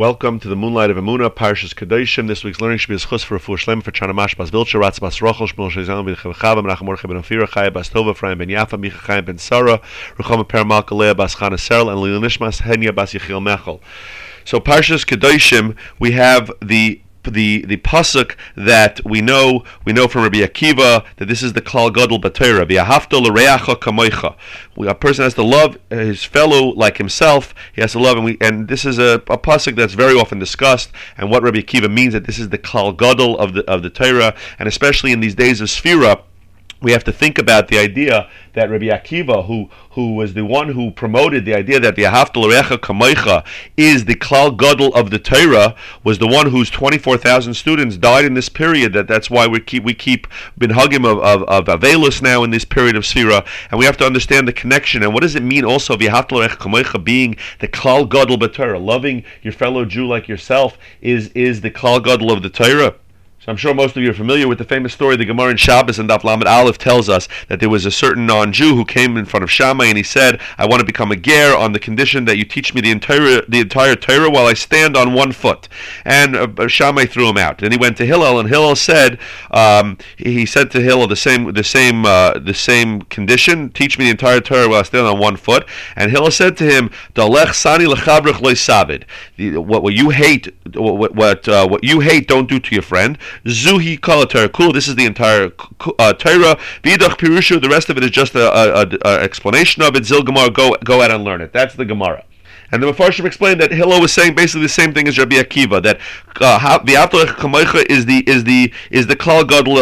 Welcome to the Moonlight of Emuna, Parshas Kedoshim. This week's learning should be a schus for full shlem for Chanamash Bas Vilcha, Ratz Bas Rochel, Shmuel Shezam Ben Chavchavam, Nachum Mordechai Ben Ofira, Chaya Bas Tova, Ephraim Ben Yafa, Micha Chaim Ben Sarah, Rechoma Paramal Kalea Bas Chana Serel, and Lilnishmas Henya Bas Yechiel Mechel. So Parshas Kedoshim, we have the the the pasuk that we know we know from Rabbi Akiva that this is the klal gadol batera v'ahavta l'reacha kamoicha. A person has to love his fellow like himself. He has to love, and we and this is a, a pasuk that's very often discussed. And what Rabbi Akiva means that this is the klal gadol of the of the Torah, and especially in these days of Sfira we have to think about the idea that Rabbi Akiva, who who was the one who promoted the idea that the Ahavtal Recha Kamoicha is the Klal Gadol of the Torah, was the one whose twenty four thousand students died in this period. That that's why we keep we keep bin hagim of of, of Avelus now in this period of Sfira, and we have to understand the connection and what does it mean also Ahavtal Recha Kamoicha being the Klal Gadol Torah, loving your fellow Jew like yourself is is the Klal Gadol of the Torah. So I'm sure most of you are familiar with the famous story. The Gemara in Shabbos and Daf Lamed Aleph tells us that there was a certain non-Jew who came in front of Shammai and he said, "I want to become a ger on the condition that you teach me the entire the entire Torah while I stand on one foot." And uh, Shammai threw him out. And he went to Hillel, and Hillel said, um, he said to Hillel the same the same uh, the same condition: teach me the entire Torah while I stand on one foot. And Hillel said to him, "Dalech sani lechabrich loisavid." What what you hate, what what uh, what you hate, don't do to your friend. Zuhi kala Torah. Cool. This is the entire uh, Torah. Vidach Pirushu. The rest of it is just a, a, a, a explanation of it. Zil. Go go out and learn it. That's the Gemara. And the Mefarshim explained that Hillel was saying basically the same thing as Rabbi Akiva that uh, the Kamoicha is the is the is the klal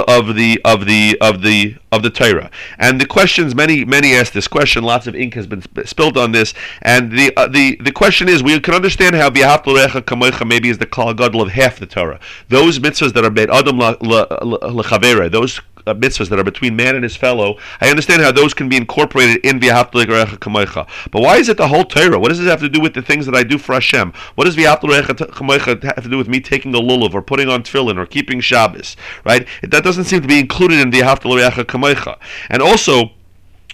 of the of the of the of the Torah. And the questions many many ask this question. Lots of ink has been spilled on this. And the uh, the the question is we can understand how V'ahavta Kamoicha maybe is the klal gadol of half the Torah. Those mitzvahs that are made Adam lechavera, those uh, mitzvahs that are between man and his fellow, I understand how those can be incorporated in V'ahavta Kamoicha. But why is it the whole Torah? What does this have to do with the things that I do for Hashem? What does V'ahavta Kamoicha have to do with me taking a lulav or putting on tefillin or keeping Shabbos? Right? That doesn't seem to be included in V'ahavta Kamoicha. And also,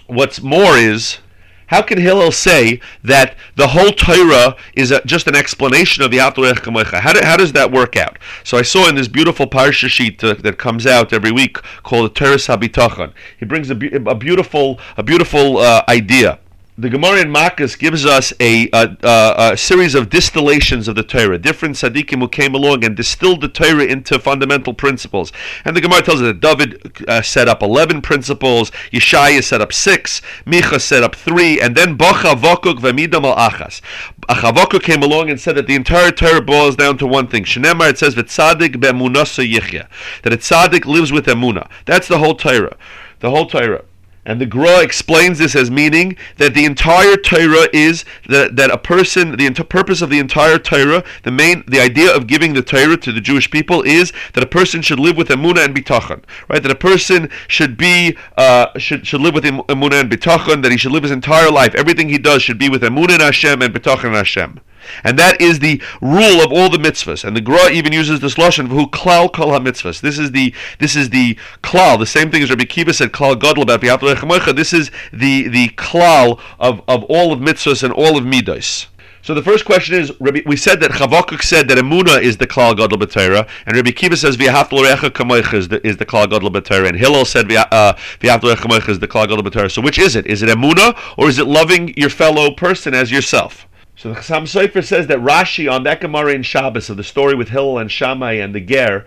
what's more is how can Hillel say that the whole Torah is a, just an explanation of the Atorech Kamoicha? How, do, how does that work out? So I saw in this beautiful parsha sheet uh, that comes out every week called the Torah Habitachon. He brings a, a beautiful a beautiful uh, idea the Gemara in Makkas gives us a, a, a, a, series of distillations of the Torah. Different tzaddikim who came along and distilled the Torah into fundamental principles. And the Gemara tells us that David uh, set up 11 principles, Yeshaya set up 6, Micha set up 3, and then Bocha Vokuk Vemidam al Achas. Achavokuk came along and said that the entire Torah boils down to one thing. Shenemar, it says, V'tzadik be'emunasa yichya. That a tzaddik lives with emuna. That's the whole Torah. The whole Torah. And the Gra explains this as meaning that the entire Torah is that, that a person, the purpose of the entire Torah, the main, the idea of giving the Torah to the Jewish people is that a person should live with emuna and bitachon, right? That a person should be, uh, should should live with emuna and bitachon. That he should live his entire life. Everything he does should be with emuna and Hashem and bitachon and Hashem. And that is the rule of all the mitzvahs. And the Gra even uses this lashon who klal kol ha-mitzvahs. This is the this is the klal. The same thing as Rabbi Akiva said klal gadol about b'yapel This is the the klal of, of all of mitzvahs and all of midos. So the first question is, Rabbi, we said that Chavakuk said that Emuna is the Klal Gadol B'Torah, and Rabbi Akiva says V'yahavt L'Recha Kamoich is the, is the Klal Gadol B'Torah, and Hillel said V'yahavt uh, L'Recha Kamoich is the Klal Gadol B'Torah. So which is it? Is it Emuna, or is it loving your fellow person as yourself? So the Chassam Sofer says that Rashi on that Gemara in Shabbos of the story with Hillel and Shammai and the Ger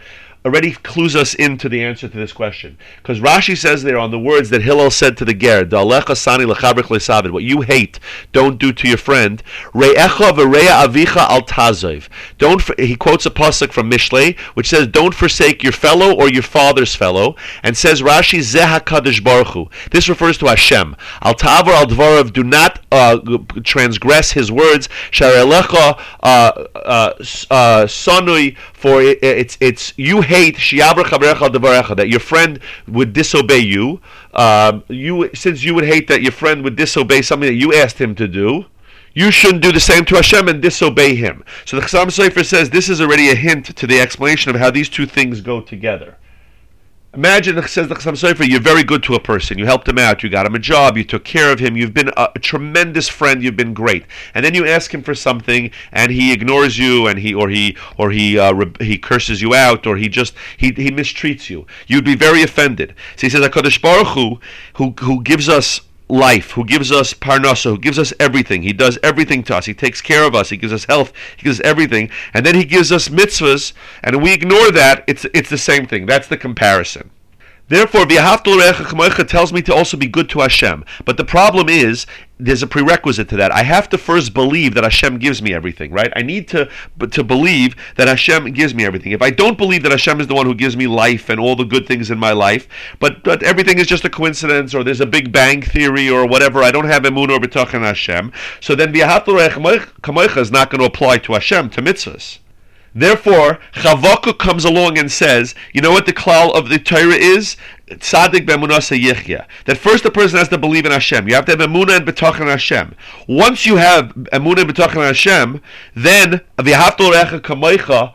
already clues us into the answer to this question. Because Rashi says there on the words that Hillel said to the Ger, what you hate, don't do to your friend. Don't, he quotes a pasuk from Mishlei, which says, don't forsake your fellow or your father's fellow, and says Rashi, Zeh HaKadosh Baruch Hu. This refers to Hashem. Al Ta'avor Al Dvarav, do not uh, transgress his words. Sharelecha uh, uh, uh, for it, it's, it's, you hate that your friend would disobey you. Um, you since you would hate that your friend would disobey something that you asked him to do. You shouldn't do the same to Hashem and disobey Him. So the Chassam Sofer says this is already a hint to the explanation of how these two things go together. Imagine, says the Chassam Sofer, you're very good to a person. You helped him out. You got him a job. You took care of him. You've been a, a, tremendous friend. You've been great. And then you ask him for something, and he ignores you, and he or he or he uh, re- he curses you out, or he just he, he mistreats you. You'd be very offended. So he says, Hakadosh Baruch Hu, who who gives us life, who gives us parnasa, who gives us everything. He does everything to us. He takes care of us. He gives us health. He gives us everything, and then he gives us mitzvahs, and we ignore that. It's it's the same thing. That's the comparison. Therefore, tells me to also be good to Hashem. But the problem is, there's a prerequisite to that. I have to first believe that Hashem gives me everything, right? I need to to believe that Hashem gives me everything. If I don't believe that Hashem is the one who gives me life and all the good things in my life, but, but everything is just a coincidence or there's a Big Bang theory or whatever, I don't have emun or betachin Hashem, so then V'ahavta is not going to apply to Hashem, to mitzvahs. Therefore, Chavakuk comes along and says, you know what the klal of the Torah is? Tzaddik b'emunasa yichya. That first the person has to believe in Hashem. You have to have emunah and betachin Hashem. Once you have emunah and betachin Hashem, then v'yahavto recha kamoicha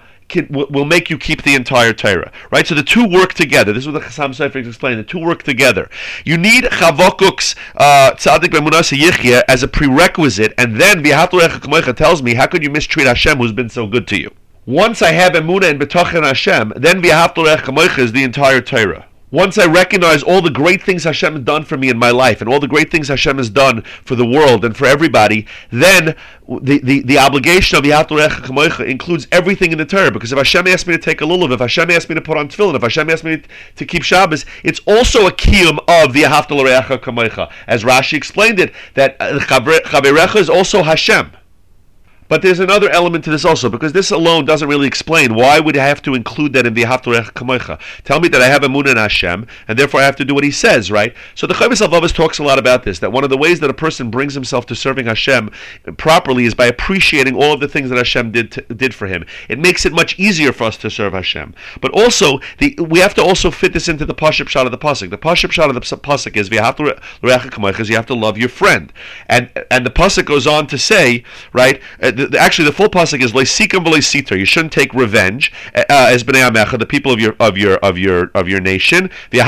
will make you keep the entire Torah, right? So the two work together. This is what the Chassam Sofer explained. The two work together. You need Chavokuk's uh, Tzaddik Bemunasa Yichya as a prerequisite, and then V'yahavto Recha Kamoicha tells me, how could you mistreat Hashem who's been so good to you? Once I have Emunah and Betachin Hashem, then V'yahavtorech Kamoicha is the entire Torah. Once I recognize all the great things Hashem has done for me in my life and all the great things Hashem has done for the world and for everybody, then the, the, the obligation of Yahatorech Kamoicha includes everything in the Torah. Because if Hashem asks me to take a lulav, if Hashem asks me to put on tefillin, if Hashem asks me to keep Shabbos, it's also a kiyum of the Yahatorech Kamoicha. As Rashi explained it, that uh, Chaverecha is also Hashem. But there's another element to this also, because this alone doesn't really explain why would I have to include that in the Haftarech Kamoicha. Tell me that I have a moon in Hashem, and therefore I have to do what he says, right? So the Chovos HaLevavos talks a lot about this, that one of the ways that a person brings himself to serving Hashem properly is by appreciating all of the things that Hashem did to, did for him. It makes it much easier for us to serve Hashem. But also, the, we have to also fit this into the Pashup shot of the Pasuk. The Pashup shot of the Pasuk is, you have to love your friend. And, and the Pasuk goes on to say, right, uh, the, actually the full pasuk is leisikam v'leisiter. You shouldn't take revenge uh, as bnei amecha, the people of your of your of your of your nation. You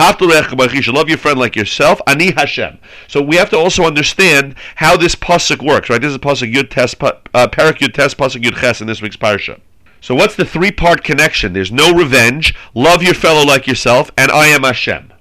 should love your friend like yourself. Ani Hashem. So we have to also understand how this pasuk works. Right? This is pasuk yud test uh, parak yud test pasuk yud ches in this week's parsha. So what's the three part connection? There's no revenge. Love your fellow like yourself, and I am Hashem.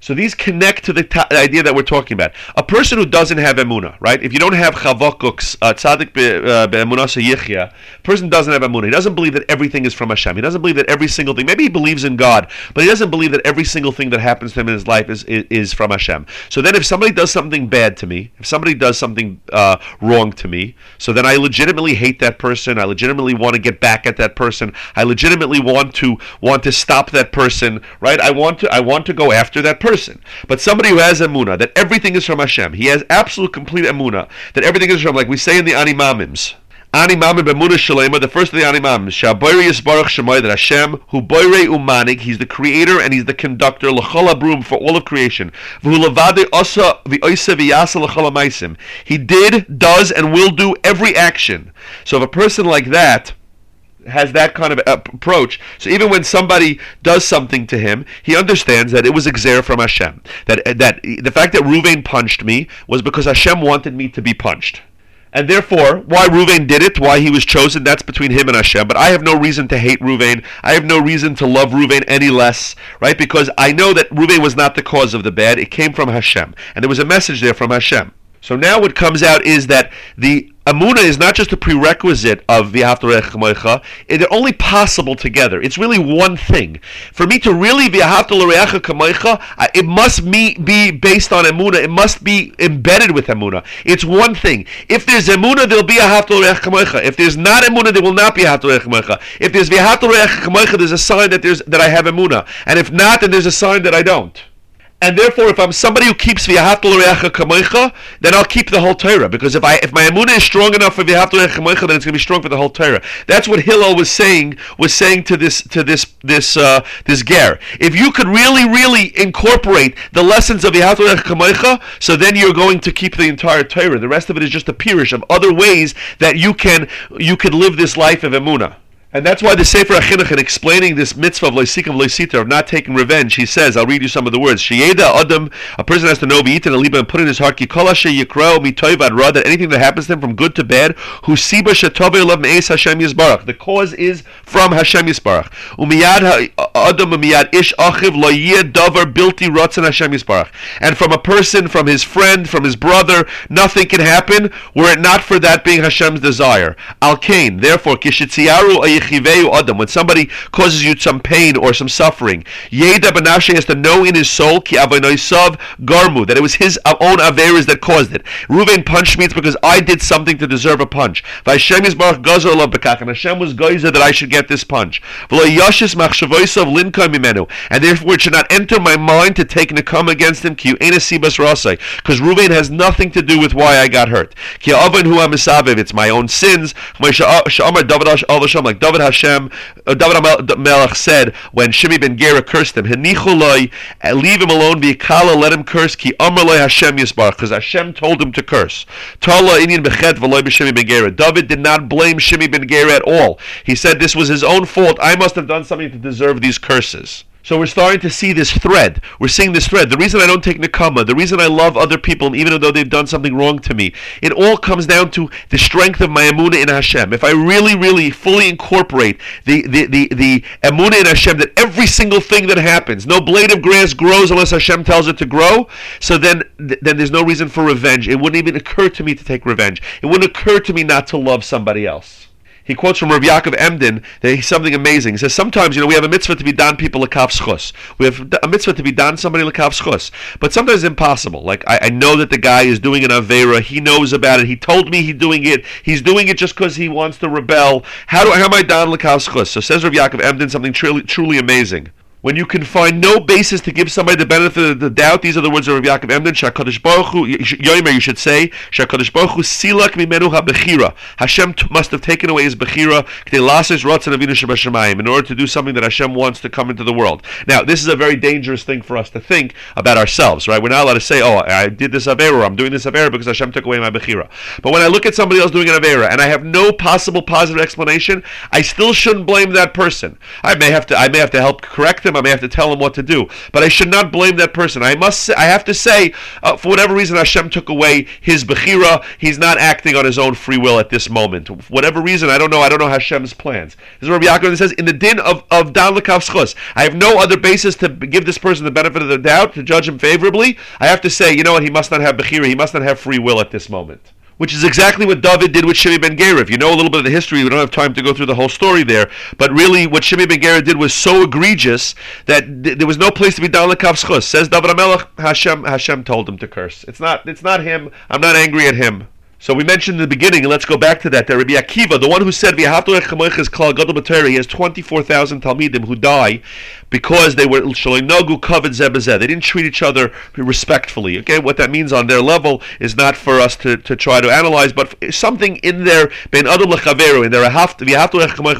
So these connect to the, ta- idea that we're talking about. A person who doesn't have emuna, right? If you don't have chavokuk's uh, tzaddik be'emunasa uh, yichya, a person doesn't have emuna. He doesn't believe that everything is from Hashem. He doesn't believe that every single thing. Maybe he believes in God, but he doesn't believe that every single thing that happens to him in his life is is, is from Hashem. So then, if somebody does something bad to me, if somebody does something uh, wrong to me, so then I legitimately hate that person. I legitimately want to get back at that person. I legitimately want to want to stop that person. Right? I want to I want to go after that person person. But somebody who has emuna that everything is from Hashem, he has absolute complete emuna that everything is from, like we say in the Animamims. Animamim b'emuna shalema, the first of the Animamims, Shaboiri Yisbarach Shemoy, that Hashem, who boire umanig, he's the creator and he's the conductor, l'chol brum for all of creation. V'hulavade osa v'oisa v'yasa l'chol. He did, does, and will do every action. So if a person like that has that kind of approach. So even when somebody does something to him, he understands that it was exer from Hashem. That eh, that eh, the fact that Ruvain punched me was because Hashem wanted me to be punched. And therefore, why Ruvain did it, why he was chosen, that's between him and Hashem. But I have no reason to hate Ruvain. I have no reason to love Ruvain any less, right? Because I know that Ruvain was not the cause of the bad. It came from Hashem. And there was a message there from Hashem. So now what comes out is that the Amuna is not just a prerequisite of V'yahavtorech eh, They're only possible together. It's really one thing. For me to really V'yahavtorech it must be, based on Amuna. It must be embedded with Amuna. It's one thing. If there's Amuna, there'll be a Havtorech If there's not Amuna, there will not be a Havtorech If there's V'yahavtorech there's a sign that, there's, that I have Amuna. And if not, then there's a sign that I don't. And therefore, if I'm somebody who keeps v'yahatul reacha kamoicha, then I'll keep the whole Torah. Because if I if my emunah is strong enough for v'yahatul kamoicha, then it's going to be strong for the whole Torah. That's what Hillel was saying was saying to this to this this uh, this ger. If you could really really incorporate the lessons of v'yahatul kamoicha, so then you're going to keep the entire Torah. The rest of it is just a pirish of other ways that you can you can live this life of emunah. And that's why the Sefer HaChinuch, in explaining this mitzvah of loisikam loisita, of not taking revenge, he says, I'll read you some of the words. Sheyeda adam, a person has to know, v'yitin aliba, and put in his heart, ki kol asher yikrao mitoivad ra, that anything that happens to him from good to bad, hu siba shetove me'es Hashem Yisbarach. The cause is from Hashem Yisbarach. Umiyad adam umiyad ish achiv lo davar bilti rotzen Hashem Yisbarach. And from a person, from his friend, from his brother, nothing can happen were it not for that being Hashem's desire. Al kain, therefore, kishitziaru adam, when somebody causes you some pain or some suffering, Yeda Banashe has to know in his soul ki garmu that it was his own averas that caused it. Ruvain punched me it's because I did something to deserve a punch. Hashem is baruch gazer and Hashem was geyser that I should get this punch. And therefore it should not enter my mind to take nekam against him ki because Ruvain has nothing to do with why I got hurt. It's my own sins. Uh, like David Hashem, uh, David Melech said when Shimi ben Gera cursed him, "Henichuloi, uh, leave him alone, v'ikala, let him curse, ki amarloi Hashem yisbar, because Hashem told him to curse. Tala inyan bechet v'loi b'Shimi ben Gera. David did not blame Shimi ben Gera at all. He said this was his own fault. I must have done something to deserve these curses. So we're starting to see this thread. We're seeing this thread. The reason I don't take nakama, the reason I love other people, even though they've done something wrong to me, it all comes down to the strength of my emuna in Hashem. If I really, really fully incorporate the the the, the emuna in Hashem, that every single thing that happens, no blade of grass grows unless Hashem tells it to grow. So then, then there's no reason for revenge. It wouldn't even occur to me to take revenge. It wouldn't occur to me not to love somebody else he quotes from Rav Yaakov Emden that he's something amazing. He says sometimes you know we have a mitzvah to be done people lekav schus. We have a mitzvah to be done somebody lekav schus, but sometimes it's impossible. Like I, I, know that the guy is doing an avera. He knows about it. He told me he's doing it. He's doing it just because he wants to rebel. How do how am I done lekav schus? So says Rav Yaakov Emden something truly truly amazing when you can find no basis to give somebody the benefit of the doubt, these are the words of Rabbi Yaakov Emden, Shakadosh Baruch Hu, Yoimer, you should say, Shakadosh Baruch Hu silak mimenu ha-bechira. Hashem must have taken away his bechira, in order to do something that Hashem wants to come into the world. Now, this is a very dangerous thing for us to think about ourselves, right? We're not allowed to say, oh, I did this Avera, I'm doing this Avera because Hashem took away my bechira. But when I look at somebody else doing an Avera, and I have no possible positive explanation, I still shouldn't blame that person. I may have to, I may have to help correct them I may have to tell him what to do. But I should not blame that person. I must. Say, I have to say, uh, for whatever reason, Hashem took away his bechira. He's not acting on his own free will at this moment. For whatever reason, I don't know. I don't know Hashem's plans. This is Rabbi Yaakov says in the din of of Dan Schus. I have no other basis to give this person the benefit of the doubt to judge him favorably. I have to say, you know what? He must not have bechira. He must not have free will at this moment which is exactly what David did with Shimi ben Gera. If you know a little bit of the history, we don't have time to go through the whole story there. But really, what Shimi ben Gera did was so egregious that th- there was no place to be down the Says David Amelech, Hashem, Hashem told him to curse. It's not, it's not him. I'm not angry at him. So we mentioned in the beginning, and let's go back to that. That Rabbi Akiva, the one who said, he has 24,000 Talmidim who die because they were Shalinogu covered Zebazeh. They didn't treat each other respectfully. Okay, what that means on their level is not for us to, to try to analyze, but something in their Ben Adul Lechaveru, in their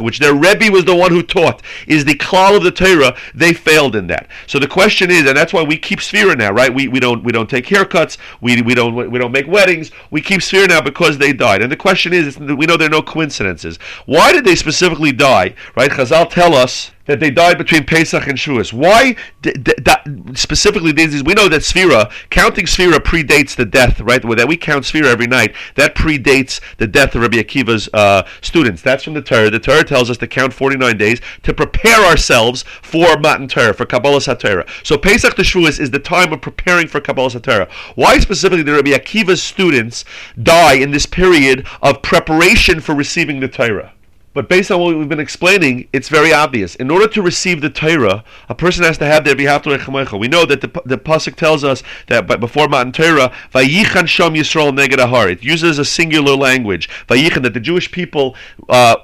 which their Rebbe was the one who taught, is the klal of the Torah. They failed in that. So the question is, and that's why we keep Sphira now, right? We, we don't we don't take haircuts. We, we don't we don't make weddings. We keep Sphira now because they died. And the question is, we know there are no coincidences. Why did they specifically die? Right? Chazal tell us that they died between Pesach and Shavuos. Why d- d- specifically these? We know that Sphira, counting Sphira predates the death, right? That we count Sphira every night. That predates the death of Rabbi Akiva's uh, students. That's from the Torah. The Torah tells us to count 49 days to prepare ourselves for Matan Torah, for Kabbalah Satorah. So Pesach to Shavuos is the time of preparing for Kabbalah Satorah. Why specifically did Rabbi Akiva's students die in this period of preparation for receiving the Torah? But based on what we've been explaining, it's very obvious. In order to receive the Torah, a person has to have their bihav We know that the, the pasuk tells us that before Matan Torah, vayichan shom Yisrael neged. It uses a singular language. Vayichan that the Jewish people, uh,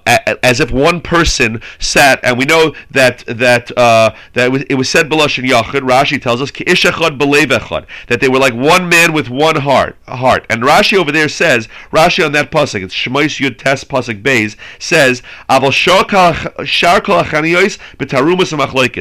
as if one person sat, and we know that that uh, that it was, said b'lashon yachid. Rashi tells us ki ishachad that they were like one man with one heart. Heart. And Rashi over there says Rashi on that pasuk, it's Shemais Yud Tes pasuk Beis says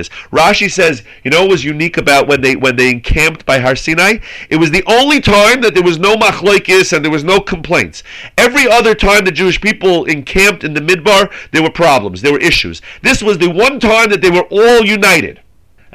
says. Rashi says, you know, what was unique about when they when they encamped by Har Sinai. It was the only time that there was no machloikis and there was no complaints. Every other time the Jewish people encamped in the Midbar, there were problems, there were issues. This was the one time that they were all united.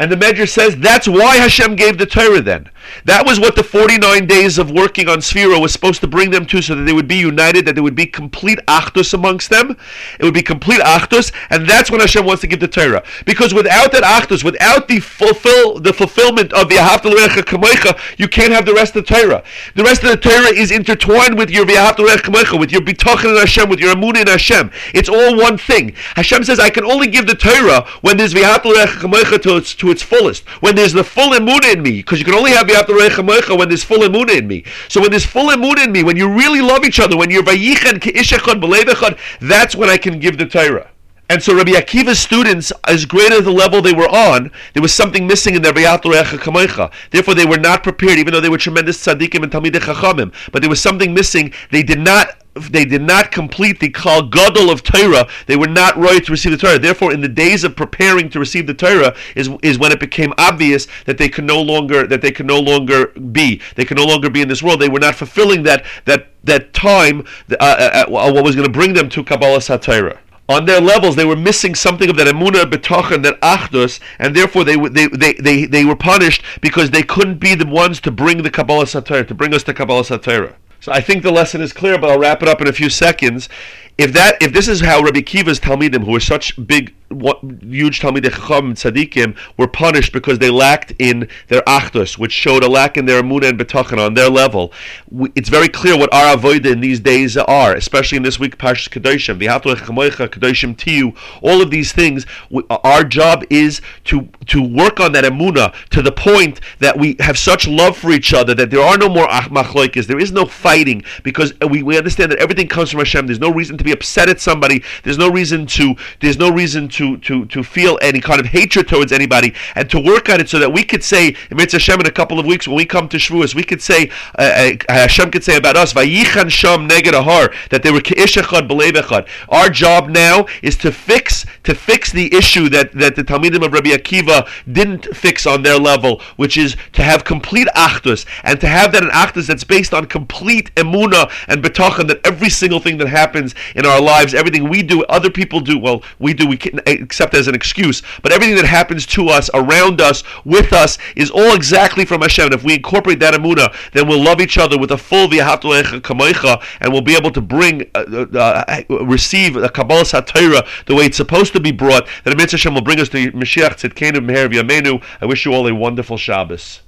And the Medrash says that's why Hashem gave the Torah then. That was what the 49 days of working on Sphira was supposed to bring them to, so that they would be united, that there would be complete achdus amongst them. It would be complete achdus, and that's when Hashem wants to give the Torah. Because without that achdus, without the fulfill the fulfillment of the Ahavta Kamecha, you can't have the rest of the Torah. The rest of the Torah is intertwined with your Ahavta Kamecha, with your Bitachon in Hashem, with your Amun in Hashem. It's all one thing. Hashem says, I can only give the Torah when there's Ahavta Kamecha to its its fullest, when there's the full Amun in me, because you can only have the Atharaechamacha when there's full emuna in me. So when there's full emuna in me, when you really love each other, when you're vayichan keishachad b'levechad, that's when I can give the Torah. And so Rabbi Akiva's students, as great as the level they were on, there was something missing in their Kamecha. Therefore, they were not prepared, even though they were tremendous tzaddikim and talmidei chachamim. But there was something missing. They did not they did not complete the Kal Gadol of Torah. They were not right to receive the Torah. Therefore, in the days of preparing to receive the Torah, is is when it became obvious that they could no longer that they could no longer be. They could no longer be in this world. They were not fulfilling that that that time. Uh, uh, uh what was going to bring them to Kabbalah Satira on their levels, they were missing something of that emuna betochen, that achdus, and therefore they, they they, they they were punished because they couldn't be the ones to bring the Kabbalah Satira, to bring us to Kabbalah Satira. So I think the lesson is clear, but I'll wrap it up in a few seconds. If that, if this is how Rabbi Akiva's Talmidim, who were such big huge Talmidei Chacham tzaddikim were punished because they lacked in their achdus, which showed a lack in their emunah and betachan on their level. It's very clear what our avodah in these days are, especially in this week Parshas Kedoshim, V'haftu Chamoicha, Kedoshim Tiyu, all of these things. Our job is to to work on that emunah to the point that we have such love for each other that there are no more ah, machloikas, there is no fighting because we, we understand that everything comes from Hashem. There's no reason to be upset at somebody. There's no reason to. There's no reason to to, to, feel any kind of hatred towards anybody and to work on it so that we could say, in Hashem in a couple of weeks when we come to Shavuos, we could say, uh, uh, Hashem could say about us, Vayichan Sham Neged Ahar, that they were Ke'ishachad B'levechad. Our job now is to fix to fix the issue that, that the Talmidim of Rabbi Akiva didn't fix on their level, which is to have complete achdus and to have that an achdus that's based on complete emuna and betachan that every single thing that happens in our lives, everything we do, other people do, well, we do, we can, accept as an excuse. But everything that happens to us, around us, with us, is all exactly from Hashem. And if we incorporate that amuna, then we'll love each other with a full v'yahatulecha kamoicha, and we'll be able to bring, uh, uh, uh receive a Kabbalah Satira the way it's supposed to be brought. That Mitzvah Hashem will bring us to Mashiach Tzidkenu Meher V'Yamenu. I wish you all a wonderful Shabbos.